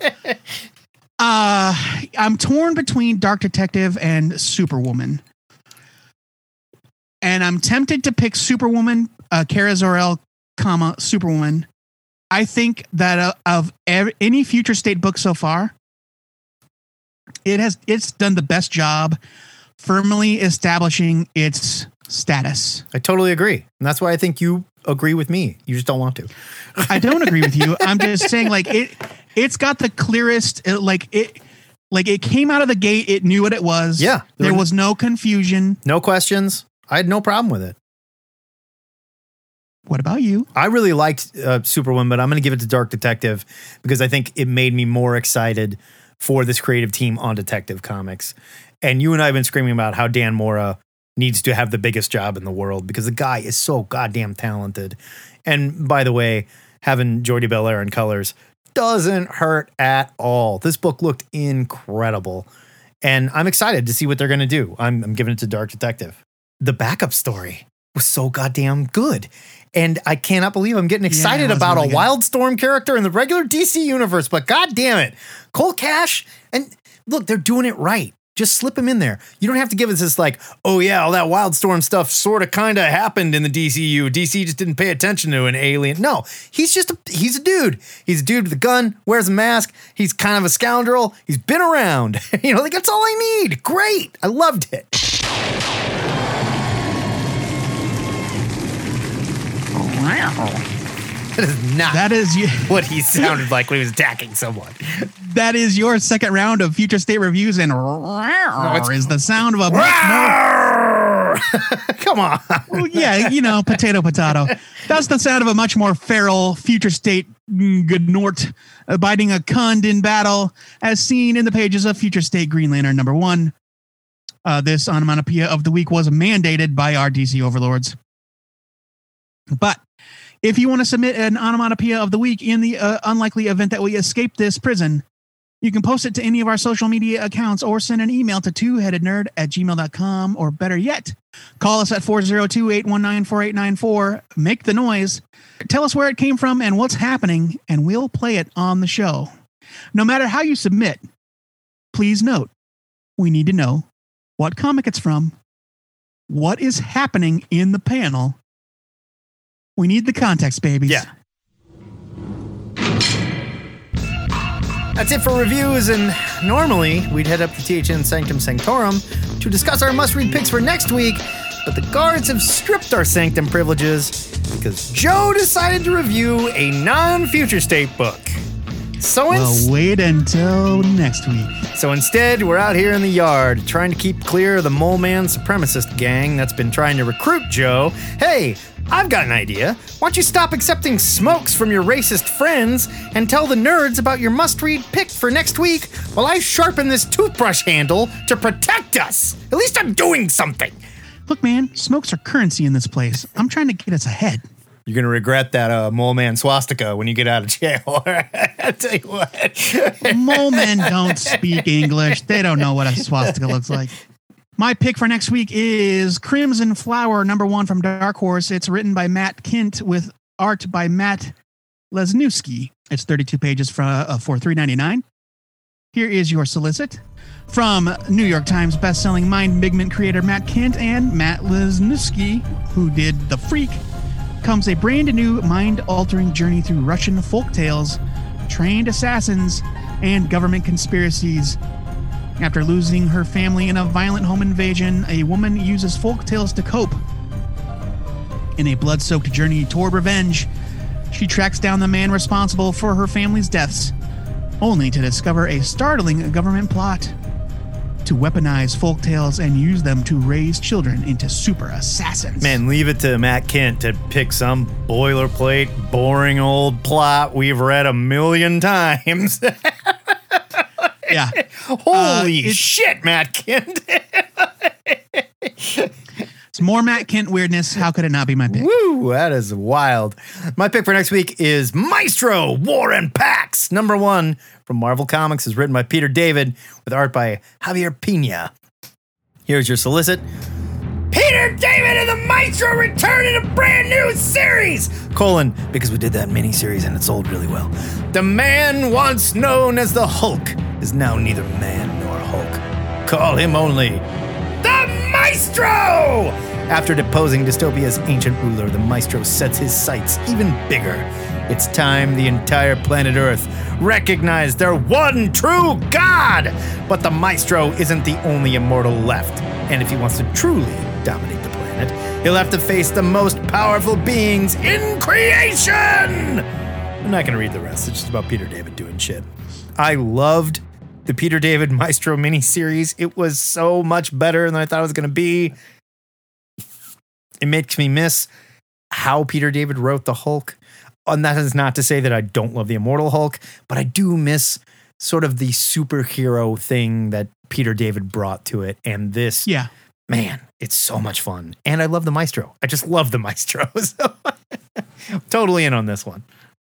[LAUGHS] uh, I'm torn between Dark Detective and Superwoman. And I'm tempted to pick Superwoman, uh, Kara Zor-El, comma, Superwoman. I think that uh, of ev- any future state book so far, it has it's done the best job firmly establishing its status. I totally agree. And that's why I think you agree with me. You just don't want to. I don't agree with you. I'm just saying, like it, it's got the clearest. Like it, like it came out of the gate. It knew what it was. Yeah. there was no confusion. No questions. I had no problem with it. What about you? I really liked uh, Superwoman, but I'm going to give it to Dark Detective because I think it made me more excited for this creative team on Detective Comics. And you and I have been screaming about how Dan Mora needs to have the biggest job in the world because the guy is so goddamn talented. And by the way, having Jordie Bellaire in colors doesn't hurt at all. This book looked incredible. And I'm excited to see what they're going to do. I'm, I'm giving it to Dark Detective. The backup story was so goddamn good. And I cannot believe I'm getting excited was about really a good. Wildstorm character in the regular DC universe. But god damn it, Cole Cash and look, they're doing it right. Just slip him in there. You don't have to give us this like, oh yeah, all that Wildstorm stuff sort of kind of happened in the DCU. DC just didn't pay attention to an alien. No, he's just a he's a dude. He's a dude with a gun, wears a mask. He's kind of a scoundrel. He's been around. [LAUGHS] you know, like that's all I need. Great, I loved it. That is not That is you. [LAUGHS] what he sounded like when he was attacking someone. That is your second round of future state reviews, and is the sound of a much more [LAUGHS] Come on. Well, yeah, you know, potato, potato. That's the sound of a much more feral future state mm, Gnort uh, biting a Khund in battle, as seen in the pages of Future State Green Lantern number one. Uh, this onomatopoeia of the week was mandated by our DC overlords. But if you want to submit an onomatopoeia of the week in the uh, unlikely event that we escape this prison, you can post it to any of our social media accounts or send an email to two-headednerd at gmail.com or better yet, Call us at 402 819 4894. Make the noise. Tell us where it came from and what's happening, and we'll play it on the show. No matter how you submit, please note we need to know what comic it's from, what is happening in the panel. We need the context, babies. Yeah. That's it for reviews, and normally we'd head up to THN Sanctum Sanctorum to discuss our must read picks for next week, but the guards have stripped our Sanctum privileges because Joe decided to review a non future state book. So, Well, ins- wait until next week. so instead, we're out here in the yard trying to keep clear of the mole man supremacist gang that's been trying to recruit Joe. Hey, I've got an idea. Why don't you stop accepting smokes from your racist friends and tell the nerds about your must read pick for next week while I sharpen this toothbrush handle to protect us? At least I'm doing something. Look, man, smokes are currency in this place. I'm trying to get us ahead. You're gonna regret that uh, mole man swastika when you get out of jail. [LAUGHS] I tell you what. Mole men don't speak English. They don't know what a swastika looks like. My pick for next week is Crimson Flower, number one from Dark Horse. It's written by Matt Kindt with art by Matt Lesniewski. It's 32 pages for, uh, for $3.99. Here is your solicit from New York Times bestselling Mind Pigment creator Matt Kindt and Matt Lesniewski, who did The Freak, comes a brand new mind altering journey through Russian folk tales, trained assassins, and government conspiracies. After losing her family in a violent home invasion, a woman uses folk tales to cope. In a blood soaked journey toward revenge, she tracks down the man responsible for her family's deaths, only to discover a startling government plot to weaponize folk tales and use them to raise children into super assassins. Man, leave it to Matt Kindt to pick some boilerplate, boring old plot we've read a million [LAUGHS] times. Yeah. [LAUGHS] Holy uh, it's- shit, Matt Kindt. It's more Matt Kindt weirdness. How could it not be my pick? Woo, that is wild. My pick for next week is Maestro War and Pax. Number one from Marvel Comics is written by Peter David with art by Javier Pina. Here's your solicit. Peter David and the Maestro return in a brand new series! Colon, because we did that miniseries and it sold really well. The man once known as the Hulk is now neither man nor Hulk. Call him only the Maestro! After deposing Dystopia's ancient ruler, the Maestro sets his sights even bigger. It's time the entire planet Earth recognized their one true God! But the Maestro isn't the only immortal left, and if he wants to truly dominate the planet, he'll have to face the most powerful beings in creation! I'm not gonna read the rest, it's just about Peter David doing shit. I loved the Peter David Maestro miniseries. It was so much better than I thought it was going to be. It makes me miss how Peter David wrote the Hulk. And that is not to say that I don't love the Immortal Hulk, but I do miss sort of the superhero thing that Peter David brought to it. And this, Yeah. man, it's so much fun. And I love the Maestro. I just love the Maestro. [LAUGHS] So totally in on this one.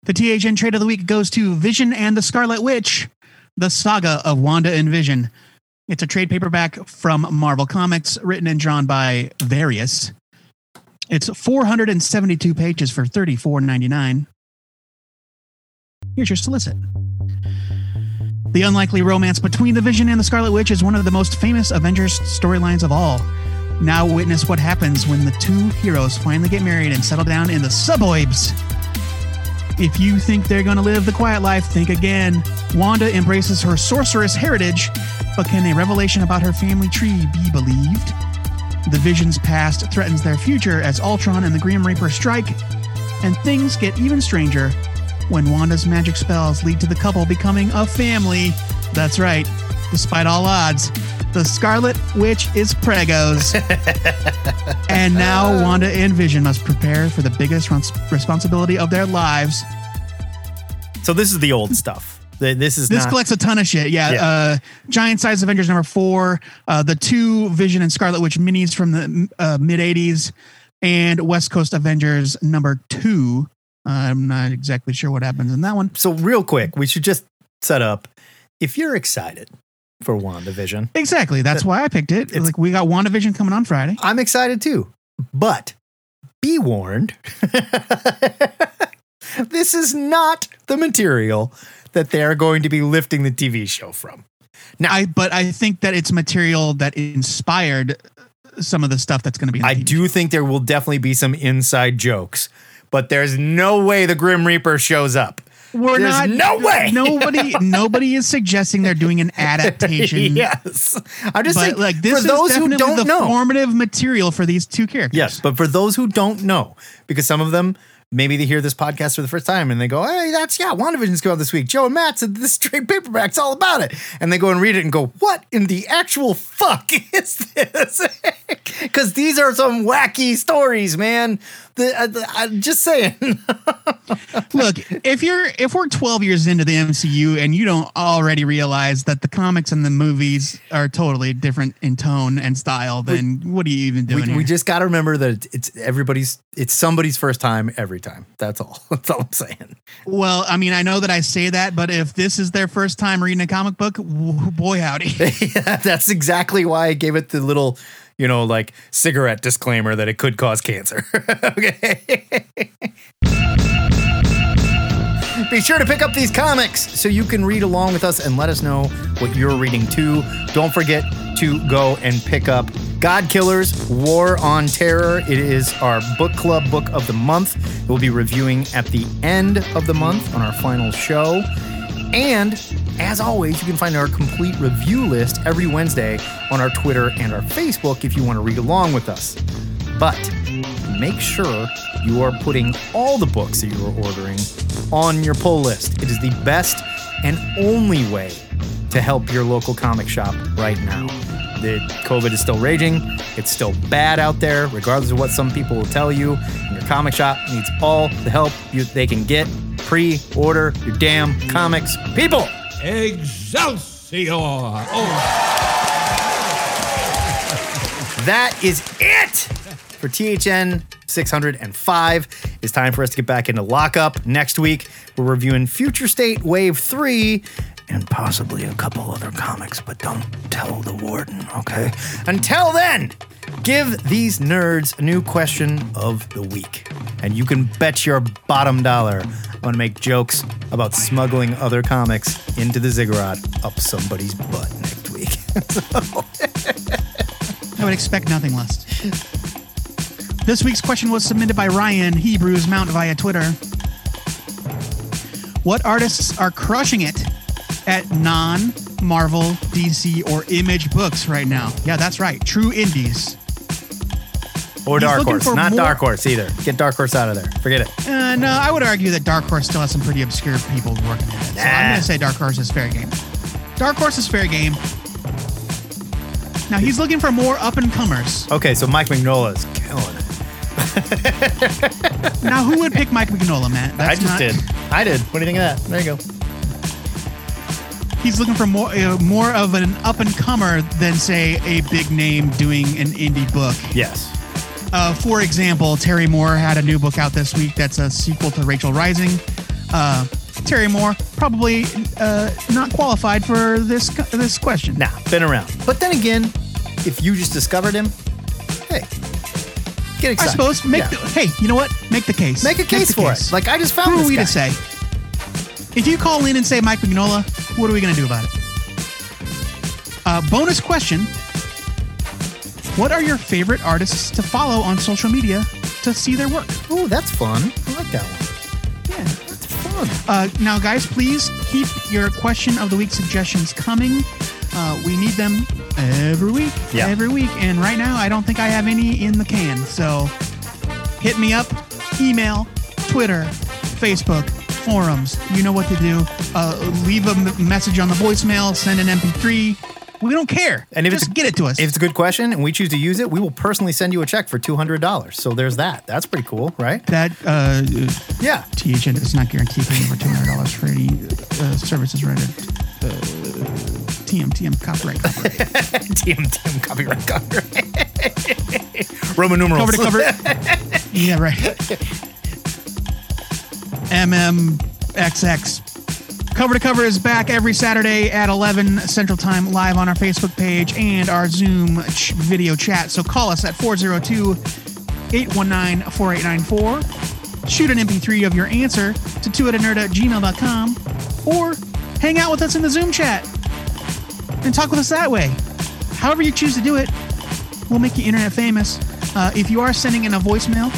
The THN trade of the week goes to Vision and the Scarlet Witch, the saga of Wanda and Vision. It's a trade paperback from Marvel Comics, written and drawn by Various. It's 472 pages for $34.99. Here's your solicit. The unlikely romance between the Vision and the Scarlet Witch is one of the most famous Avengers storylines of all. Now witness what happens when the two heroes finally get married and settle down in the suburbs. If you think they're going to live the quiet life, think again. Wanda embraces her sorceress heritage, but can a revelation about her family tree be believed? The Vision's past threatens their future as Ultron and the Grim Reaper strike, and things get even stranger when Wanda's magic spells lead to the couple becoming a family. That's right, despite all odds, the Scarlet Witch is pregos. [LAUGHS] and now Wanda and Vision must prepare for the biggest responsibility of their lives. So this is the old stuff. Th- This is This not, collects a ton of shit. Yeah. Yeah. Uh, Giant Size Avengers number four, uh, the two Vision and Scarlet Witch minis from the uh, mid 80s, and West Coast Avengers number two. Uh, I'm not exactly sure what happens in that one. so real quick, we should just set up. If you're excited for WandaVision, Exactly. That's why I picked it. It's- like we got WandaVision coming on Friday. I'm excited too. But be warned, [LAUGHS] this is not the material that they are going to be lifting the TV show from. I but I think that it's material that inspired some of the stuff that's going to be. I do think there will definitely be some inside jokes, but there's no way the Grim Reaper shows up. We're There's not. no way. Nobody. [LAUGHS] nobody is suggesting they're doing an adaptation. [LAUGHS] yes. I'm just saying, like this for is those who don't the know. formative material for these two characters. Yes, but for those who don't know, because some of them maybe they hear this podcast for the first time and they go, "Hey, that's yeah, WandaVision's coming out this week." Joe and Matt said this trade paperback's all about it, and they go and read it and go, "What in the actual fuck [LAUGHS] is this?" [LAUGHS] because these are some wacky stories, man. The, uh, the, I'm just saying. [LAUGHS] Look, if you're if we're 12 years into the MCU and you don't already realize that the comics and the movies are totally different in tone and style, then what are you even doing we, here? we just got to remember that it's everybody's, it's somebody's first time every time. That's all. [LAUGHS] That's all I'm saying. well, I mean, I know that I say that, but if this is their first time reading a comic book, boy howdy. [LAUGHS] yeah, that's exactly why I gave it the little, you know, like cigarette disclaimer that it could cause cancer. [LAUGHS] okay. Be sure to pick up these comics so you can read along with us and let us know what you're reading too. Don't forget to go and pick up God Killers War on Terror. It is our book club book of the month. We'll be reviewing at the end of the month on our final show. And as always, you can find our complete review list every Wednesday on our Twitter and our Facebook if you want to read along with us. But make sure you are putting all the books that you are ordering on your pull list. It is the best and only way to help your local comic shop right now. The COVID is still raging. It's still bad out there, regardless of what some people will tell you. And your comic shop needs all the help you, they can get. Pre-order your damn comics, people. Excelsior! Oh, That is it for THN 605. It's time for us to get back into lockup. Next week, we're reviewing Future State Wave 3 and possibly a couple other comics, but don't tell the warden, okay? Until then, give these nerds a new question of the week. And you can bet your bottom dollar I'm gonna make jokes about smuggling other comics into the ziggurat up somebody's butt next week. [LAUGHS] I would expect nothing less. This week's question was submitted by Ryan Hebrews Mount via Twitter. What artists are crushing it at non Marvel, DC, or Image books right now? Yeah, that's right. True indies. Or He's Dark Horse. Not more- Dark Horse either. Get Dark Horse out of there. Forget it. Uh, no, I would argue that Dark Horse still has some pretty obscure people working at it. So I'm Nah. going to say Dark Horse is fair game. Dark Horse is fair game. Now he's looking for more up and comers. Okay, so Mike Mignola is killing it. [LAUGHS] Now, who would pick Mike Mignola, Matt? I just not- did. I did. What do you think of that? There you go. He's looking for more uh, more of an up and comer than say a big name doing an indie book. Yes. Uh, for example, Terry Moore had a new book out this week that's a sequel to Rachel Rising. Uh, Terry Moore probably uh, not qualified for this this question. Nah, been around. But then again, if you just discovered him, hey, get excited. I suppose make Yeah. the, hey, you know what? Make the case. Make a case the for it. Like I just found who are we guy. to say? If you call in and say Mike Mignola, what are we going to do about it? Uh, bonus question: What are your favorite artists to follow on social media to see their work? Ooh, that's fun. I like that one. Yeah. That's fun. Uh, now, guys, please keep your question of the week suggestions coming. Uh, we need them every week. Yeah. Every week. And right now, I don't think I have any in the can. So hit me up, email, Twitter, Facebook, forums. You know what to do. Uh, leave a m- message on the voicemail, send an MP3. We don't care. And if Just it's, get it to us. If it's a good question and we choose to use it, we will personally send you a check for two hundred dollars. So there's that. That's pretty cool, right? that uh, Yeah. THN is not guarantee paying over $200 for any uh, services rendered. Uh, TM, TM, copyright, copyright. [LAUGHS] TM TM copyright copyright. Roman numerals. cover to cover. [LAUGHS] yeah, right. MMXX. Cover to Cover is back every Saturday at 11 Central Time live on our Facebook page and our Zoom ch- video chat. So call us at 402 819 4894. Shoot an MP3 of your answer to 2 at a nerd at gmail.com or hang out with us in the Zoom chat and talk with us that way. However, you choose to do it, we'll make you internet famous. Uh, if you are sending in a voicemail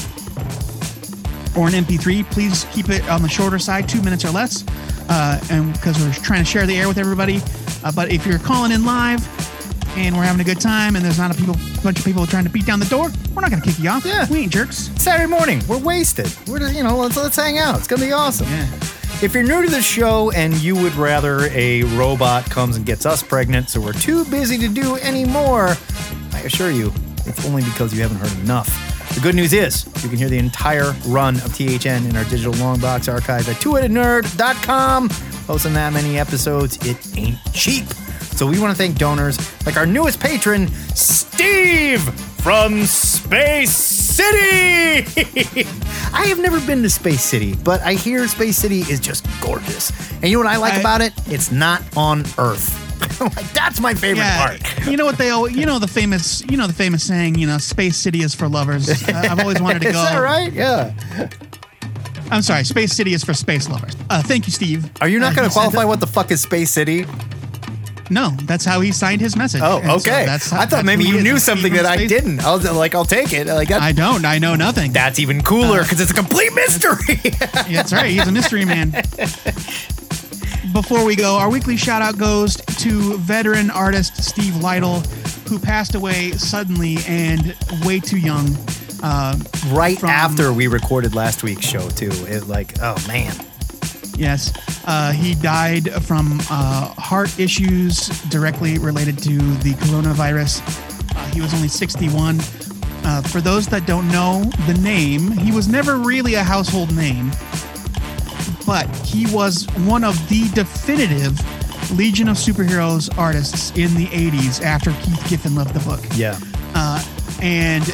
or an MP3, please keep it on the shorter side, two minutes or less, uh, and because we're trying to share the air with everybody. Uh, but if you're calling in live and we're having a good time and there's not a people, bunch of people trying to beat down the door, we're not going to kick you off. Yeah. we ain't jerks. Saturday morning, we're wasted. We're just, you know, let's let's hang out. It's gonna be awesome. Yeah. If you're new to the show and you would rather a robot comes and gets us pregnant, so we're too busy to do any more, I assure you, it's only because you haven't heard enough. The good news is you can hear the entire run of THN in our digital long box archive at twoheadednerd.com. Posting that many episodes, it ain't cheap. So we want to thank donors like our newest patron, Steve from Space City. [LAUGHS] I have never been to Space City, but I hear Space City is just gorgeous. And you know what I like I- about it? It's not on Earth. [LAUGHS] like that's my favorite Yeah, part. you know what they always, you know the famous, you know the famous saying, you know, Space City is for lovers. [LAUGHS] Uh, I've always wanted to go. Is that right? Yeah. I'm sorry, Space City is for space lovers. Uh, thank you, Steve. Are you not Uh, going to qualify what the fuck is Space City? No, that's how he signed his message. Oh, And so okay. that's how- I thought that's maybe you knew something that I didn't. I was like, I'll take it. Like I don't. I know nothing. that's even cooler because it's a complete mystery. [LAUGHS] That's right. He's a mystery man. Before we go, our weekly shout out goes to veteran artist Steve Lightle, who passed away suddenly and way too young. Uh, right From- after we recorded last week's show too. It like, oh man. yes, uh, he died from uh, heart issues directly related to the coronavirus. Uh, he was only 61. Uh, for those that don't know the name, he was never really a household name, but he was one of the definitive Legion of Superheroes artists in the 80s after Keith Giffen left the book. Yeah. Uh, and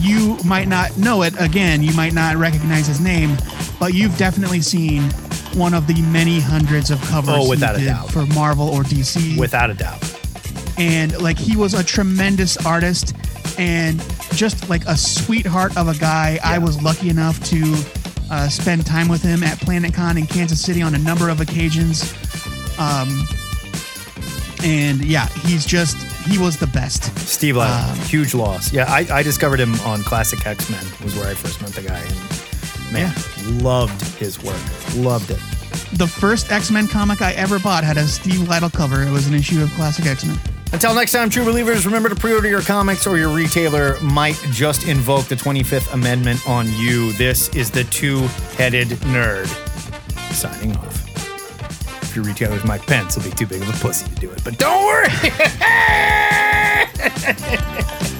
you might not know it again, you might not recognize his name, but you've definitely seen one of the many hundreds of covers Oh, without a doubt. for Marvel or DC Without a doubt. and like he was a tremendous artist and just like a sweetheart of a guy. I was lucky enough to uh, spend time with him at PlanetCon in Kansas City on a number of occasions. Um, and yeah, he's just he was the best. Steve Lightle, Um, huge loss. Yeah, I, I discovered him on Classic X Men. Was where I first met the guy, and man, loved his work. Loved it. The first X Men comic I ever bought had a Steve Lightle cover. It was an issue of Classic X Men. Until next time, true believers, remember to pre-order your comics, or your retailer might just invoke the 25th Amendment on you. This is the two-headed nerd signing off. If your retailer's Mike Pence, he'll be too big of a pussy to do it, but don't worry. [LAUGHS]